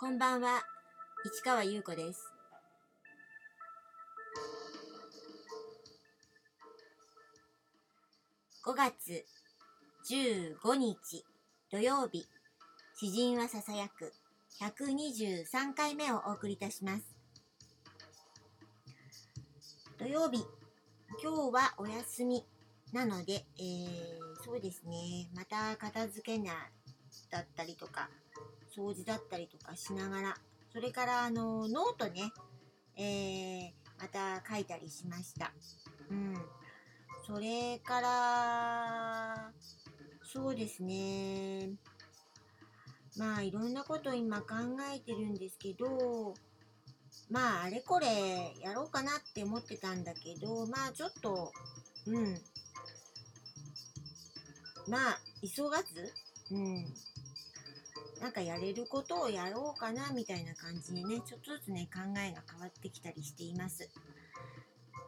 こんばんは、市川優子です。5月15日土曜日、詩人はささやく123回目をお送りいたします。土曜日、今日はお休みなので、えー、そうですね、また片付けなだったりとか、掃除だったりとかしながら、それからあのノートね、えー、また書いたりしました。うん。それから、そうですね。まあいろんなこと今考えてるんですけど、まああれこれやろうかなって思ってたんだけど、まあちょっと、うん。まあ急がず、うん。なんかやれることをやろうかなみたいな感じでね、ちょっとずつね、考えが変わってきたりしています。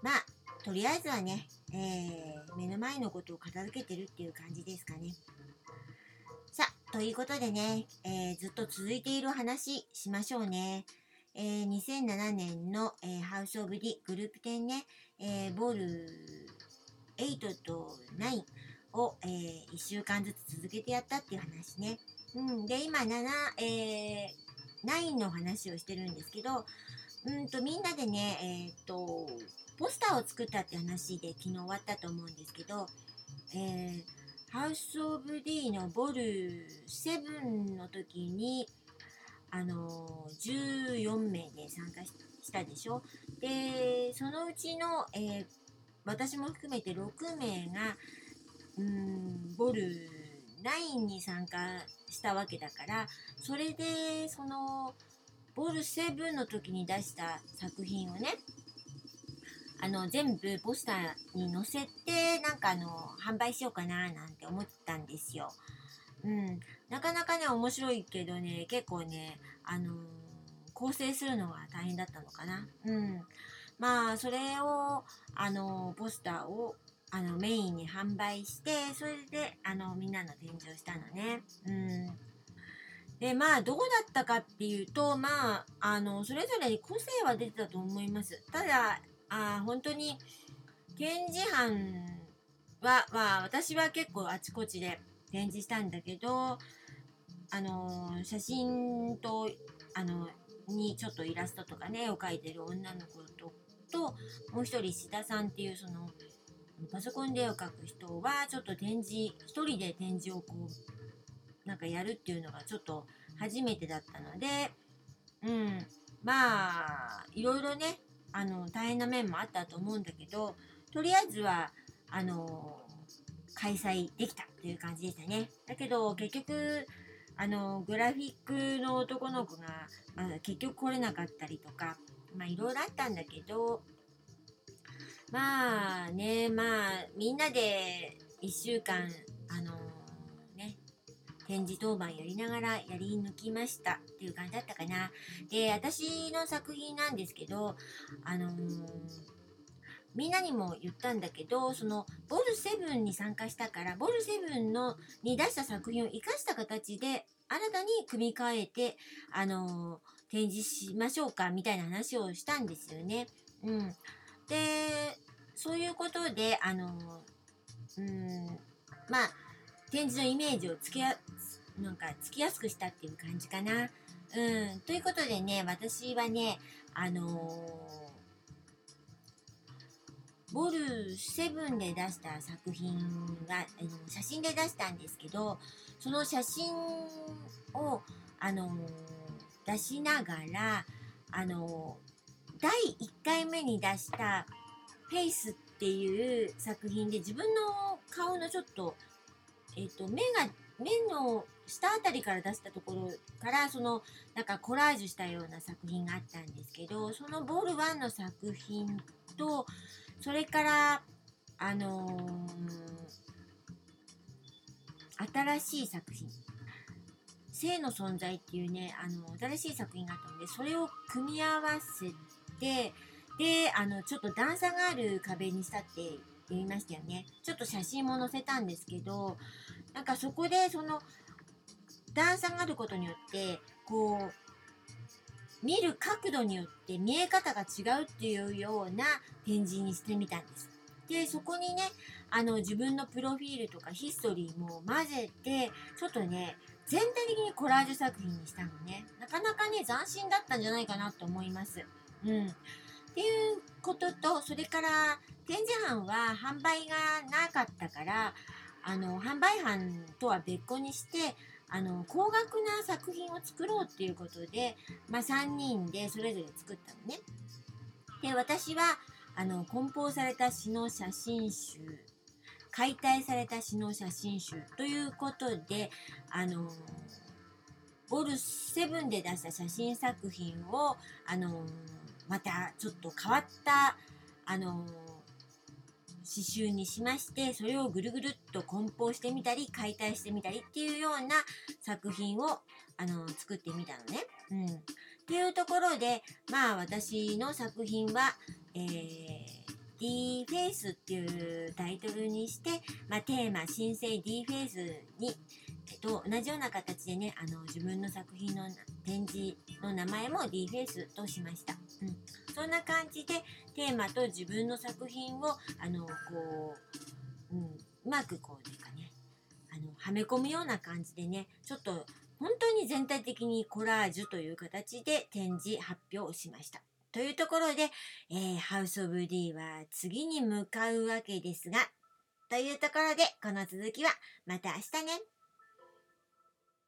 まあ、とりあえずはね、えー、目の前のことを片付けてるっていう感じですかね。さあ、ということでね、えー、ずっと続いている話しましょうね。えー、2007年の、えー、ハウス・オブ・ディグループ10ね、えー、ボール8と9を、えー、1週間ずつ続けてやったっていう話ね。うん、で、今、7、えー、9の話をしてるんですけど、うんと、みんなでね、えっ、と、ポスターを作ったって話で昨日終わったと思うんですけど、えー、ハウス・オブ・ディのボル7の時に、あのー、14名で参加したでしょ？で、そのうちの、えー、私も含めて6名が、うん、ボル9に参加したわけだからそれでそのボール7の時に出した作品をねあの全部ポスターに載せてなんかあの販売しようかななんて思ったんですよ。うん、なかなかね面白いけどね結構ねあのー、構成するのが大変だったのかな。うん、まあそれをあのポスターをあのメインに販売してそれであのみんなの展示をしたのね。うんでまあどうだったかっていうとまああのそれぞれに個性は出てたと思います。ただあ本当に展示班は、まあ、私は結構あちこちで展示したんだけどあの写真とあのにちょっとイラストとかね絵を描いてる女の子とともう一人志田さんっていうそのパソコンで絵を描く人はちょっと展示一人で展示をこうなんかやるっていうのがちょっと初めてだったのでうんまあいろいろねあの大変な面もあったと思うんだけどとりあえずはあの開催できたという感じでしたね。だけど結局あのグラフィックの男の子が、まあ、結局来れなかったりとかまあいろいろあったんだけどまあね、まあ、みんなで1週間、あのー、ね、展示当番やりながらやり抜きましたっていう感じだったかな。で、私の作品なんですけど、あのー、みんなにも言ったんだけど、その、ボル7に参加したから、ボル7のに出した作品を活かした形で、新たに組み替えて、あのー、展示しましょうか、みたいな話をしたんですよね。うん。で、そういうことで、あの、うん、まあ、展示のイメージをつけや、なんか、つきやすくしたっていう感じかな。うん、ということでね、私はね、あのー、ボル7で出した作品が、あの写真で出したんですけど、その写真を、あのー、出しながら、あのー第1回目に出した「フェイス」っていう作品で自分の顔のちょっと,、えーと、目が目の下あたりから出したところからそのなんかコラージュしたような作品があったんですけどそのボール1の作品とそれからあのー、新しい作品。性の存在っていうねあの新しい作品があったのでそれを組み合わせて、で、あの、ちょっと段差がある壁にしたって言いましたよね。ちょっと写真も載せたんですけど、なんかそこでその段差があることによって、こう、見る角度によって見え方が違うっていうような展示にしてみたんです。で、そこにね、あの、自分のプロフィールとかヒストリーも混ぜて、ちょっとね、全体的にコラージュ作品にしたのね。なかなかね、斬新だったんじゃないかなと思います。うん。っていうことと、それから展示班は販売がなかったから、あの、販売班とは別個にして、あの、高額な作品を作ろうっていうことで、まあ、3人でそれぞれ作ったのね。で、私は、あの、梱包された詩の写真集、解体された詩の写真集ということで、あの、ボル7で出した写真作品を、あの、またちょっと変わった、あの、刺繍にしまして、それをぐるぐるっと梱包してみたり、解体してみたりっていうような作品を、あの、作ってみたのね。うん。っていうところで、まあ私の作品は、えー、D フェイスっていうタイトルにして、まあ、テーマ、新生 D フェイスに、と、同じような形でね、あの、自分の作品の展示の名前も D フェイスとしました。うん。そんな感じで、テーマと自分の作品を、あの、こう、うん、うまくこう、いうかね、あの、はめ込むような感じでね、ちょっと、本当に全体的にコラージュという形で展示発表をしました。というところで、えー、ハウスオブ D は次に向かうわけですが、というところで、この続きはまた明日ね。